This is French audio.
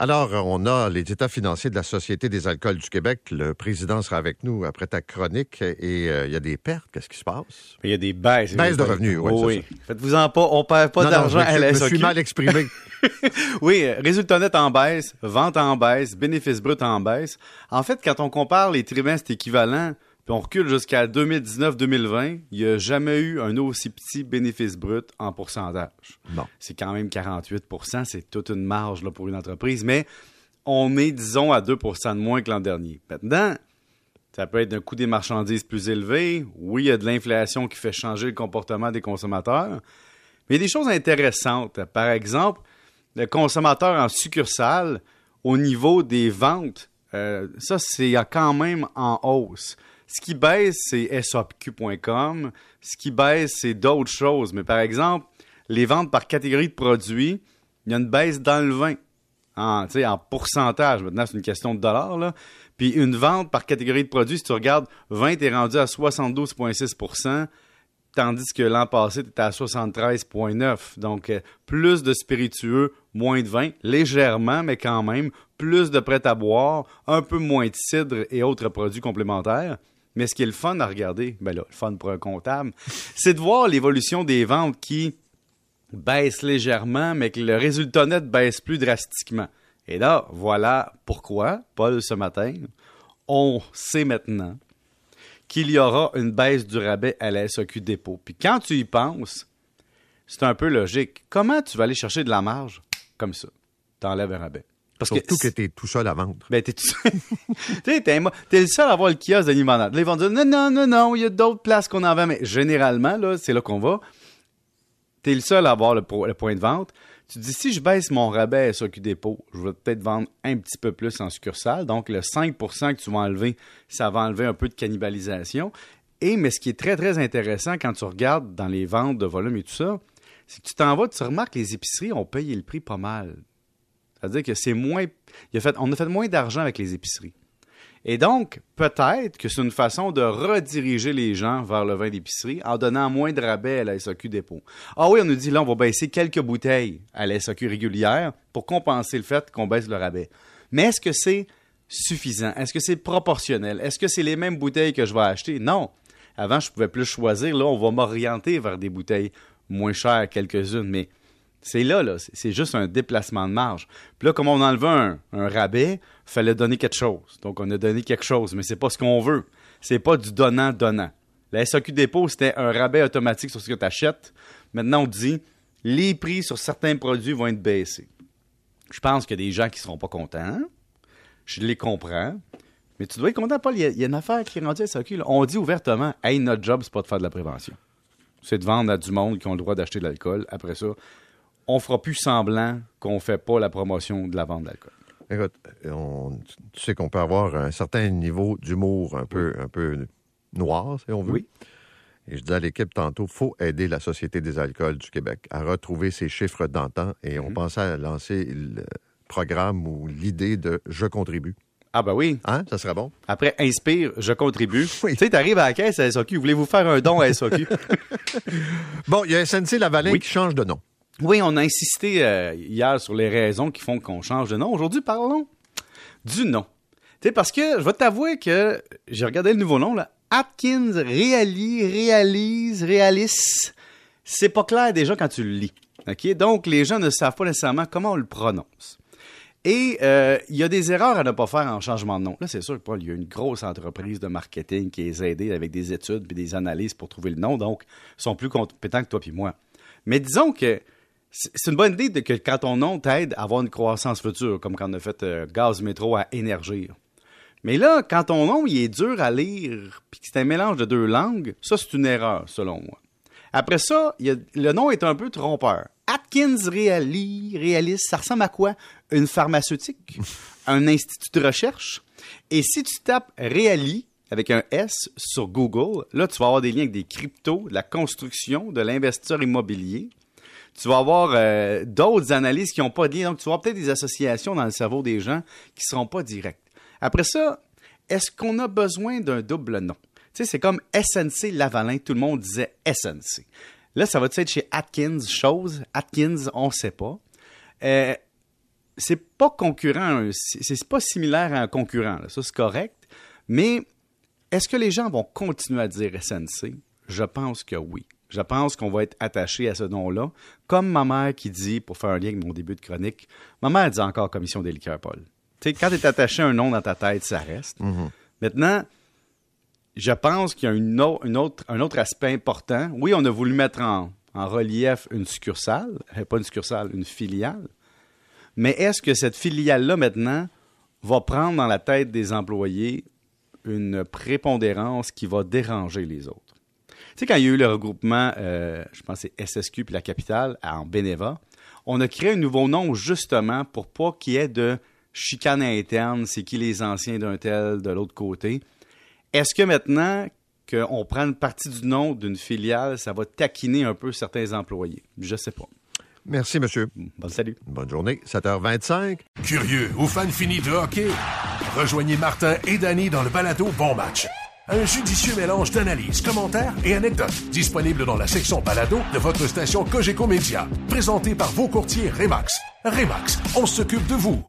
Alors, on a les états financiers de la Société des alcools du Québec. Le président sera avec nous après ta chronique et euh, il y a des pertes. Qu'est-ce qui se passe? Il y a des baisses. Baisse de revenus, oui. Faites-vous-en pas, on perd pas d'argent à la je me suis mal exprimé. Oui, euh, résultat net en baisse, vente en baisse, bénéfice brut en baisse. En fait, quand on compare les trimestres équivalents, puis on recule jusqu'à 2019-2020, il n'y a jamais eu un aussi petit bénéfice brut en pourcentage. Bon. C'est quand même 48% c'est toute une marge là, pour une entreprise, mais on est, disons, à 2% de moins que l'an dernier. Maintenant, ça peut être un coût des marchandises plus élevé. Oui, il y a de l'inflation qui fait changer le comportement des consommateurs. Mais il y a des choses intéressantes. Par exemple, le consommateur en succursale, au niveau des ventes, euh, ça, c'est quand même en hausse. Ce qui baisse, c'est SAQ.com. Ce qui baisse, c'est d'autres choses. Mais par exemple, les ventes par catégorie de produits, il y a une baisse dans le vin. En, en pourcentage. Maintenant, c'est une question de dollars. Puis une vente par catégorie de produits, si tu regardes, vin, est rendu à 72,6% tandis que l'an passé, tu étais à 73,9. Donc, euh, plus de spiritueux, moins de vin, légèrement, mais quand même, plus de prêt à boire, un peu moins de cidre et autres produits complémentaires. Mais ce qui est le fun à regarder, ben là, le fun pour un comptable, c'est de voir l'évolution des ventes qui baissent légèrement, mais que le résultat net baisse plus drastiquement. Et là, voilà pourquoi, Paul, ce matin, on sait maintenant qu'il y aura une baisse du rabais à la SAQ dépôt. Puis quand tu y penses, c'est un peu logique. Comment tu vas aller chercher de la marge comme ça? T'enlèves un rabais. Parce Surtout que que tu es tout seul à vendre. ben, t'es, tout seul. T'es, t'es le seul à avoir le kiosque de limonade. Là, ils vont dire, non, non, non, non, il y a d'autres places qu'on en vend. Mais généralement, là, c'est là qu'on va. T'es le seul à avoir le, pro- le point de vente. Tu te dis, si je baisse mon rabais à SAQ dépôt, je vais peut-être vendre un petit peu plus en succursale. Donc, le 5% que tu vas enlever, ça va enlever un peu de cannibalisation. Et, mais ce qui est très, très intéressant quand tu regardes dans les ventes de volume et tout ça, c'est que tu t'en vas, tu remarques que les épiceries ont payé le prix pas mal. C'est-à-dire que c'est moins. a fait- on a fait moins d'argent avec les épiceries. Et donc, peut-être que c'est une façon de rediriger les gens vers le vin d'épicerie en donnant moins de rabais à la SAQ dépôt. Ah oui, on nous dit là, on va baisser quelques bouteilles à la SAQ régulière pour compenser le fait qu'on baisse le rabais. Mais est-ce que c'est suffisant? Est-ce que c'est proportionnel? Est-ce que c'est les mêmes bouteilles que je vais acheter? Non. Avant, je pouvais plus choisir. Là, on va m'orienter vers des bouteilles moins chères, quelques-unes. Mais c'est là. C'est- juste un déplacement de marge. Puis là, comme on enlevait un, un rabais, fallait donner quelque chose. Donc, on a donné quelque chose, mais c'est pas ce qu'on veut. C'est pas du donnant-donnant. La SAQ dépôt, c'était un rabais automatique sur ce que tu achètes. Maintenant, on dit les prix sur certains produits vont être baissés. Je pense qu'il y a des gens qui seront pas contents. Je les comprends. Mais tu dois être content, Paul. Il y a, une affaire qui est rendue à SAQ. On dit ouvertement Hey, notre job, c'est pas de faire de la prévention. C'est de vendre à du monde qui ont le droit d'acheter de l'alcool. Après ça, on fera plus semblant qu'on fait pas la promotion de la vente d'alcool. Écoute, on- tu sais qu'on peut avoir un certain niveau d'humour un peu, un peu noir, si on veut. Oui. Et je dis à l'équipe tantôt, faut aider la Société des alcools du Québec à retrouver ses chiffres d'antan. Et Mhm. on pensait à lancer le programme ou l'idée de Je contribue. Ah, ben oui. Hein? Ça serait bon? Après, inspire, je contribue. Oui. Tu sais, t'arrives à la caisse à SAQ. Voulez-vous faire un don à SAQ? Bon, il y a SNC Lavalin Oui. qui change de nom. Oui, on a insisté euh, hier sur les raisons qui font qu'on change de nom. Aujourd'hui, parlons du nom. Tu sais, parce que je vais t'avouer que j'ai regardé le nouveau nom, là. Atkins Reali, Réalise, Réalis. C'est pas clair déjà quand tu le lis. OK? Donc, les gens ne savent pas nécessairement comment on le prononce. Et euh, il y a des erreurs à ne pas faire en changement de nom. Là, c'est sûr que Paul, il y a une grosse entreprise de marketing qui les aidés avec des études et des analyses pour trouver le nom. Donc, ils sont plus compétents que toi et moi. Mais disons que c'est une bonne idée de que quand ton nom t'aide à avoir une croissance future, comme quand on a fait euh, Gaz Métro à Énergir. Mais là, quand ton nom il est dur à lire, puis que c'est un mélange de deux langues, ça c'est une erreur selon moi. Après ça, il y a- le nom est un peu trompeur. Atkins Realis, Realis, ça ressemble à quoi? Une pharmaceutique, un institut de recherche? Et si tu tapes Realis avec un S sur Google, là, tu vas avoir des liens avec des cryptos, de la construction, de l'investisseur immobilier. Tu vas avoir euh, d'autres analyses qui n'ont pas de lien. Donc, tu vas avoir peut-être des associations dans le cerveau des gens qui ne seront pas directes. Après ça, est-ce qu'on a besoin d'un double nom? Tu sais, c'est comme SNC Lavalin. Tout le monde disait SNC. Là, ça va être chez Atkins, chose. Atkins, on ne sait pas. Euh, c'est pas concurrent, c'est pas similaire à un concurrent. Ça, c'est correct. Mais est-ce que les gens vont continuer à dire SNC? Je pense que oui. Je pense qu'on va être attaché à ce nom-là. Comme ma mère qui dit, pour faire un lien avec mon début de chronique, ma mère dit encore Commission des liqueurs, Paul. Tu sais, quand tu es attaché à un nom dans ta tête, ça reste. Mm-hmm. Maintenant, je pense qu'il y a une autre, un autre aspect important. Oui, on a voulu mettre en, relief une succursale, euh, pas une succursale, une filiale. Mais est-ce que cette filiale-là, maintenant, va prendre dans la tête des employés une prépondérance qui va déranger les autres? Tu sais, quand il y a eu le regroupement, euh, je pense que c'est SSQ puis la capitale, en Beneva, on a créé un nouveau nom justement pour pas qu'il y ait de chicane interne, c'est qui les anciens d'un tel, de l'autre côté. Est-ce que maintenant qu'on prend une partie du nom d'une filiale, ça va taquiner un peu certains employés? Je sais pas. Merci, monsieur. Bon salut. Bonne journée. 7h25. Curieux ou fan fini de hockey? Rejoignez Martin et Danny dans le balado Bon Match. Un judicieux mélange d'analyses, commentaires et anecdotes disponible dans la section balado de votre station Cogeco Média. Présenté par vos courtiers Remax. Remax, on s'occupe de vous.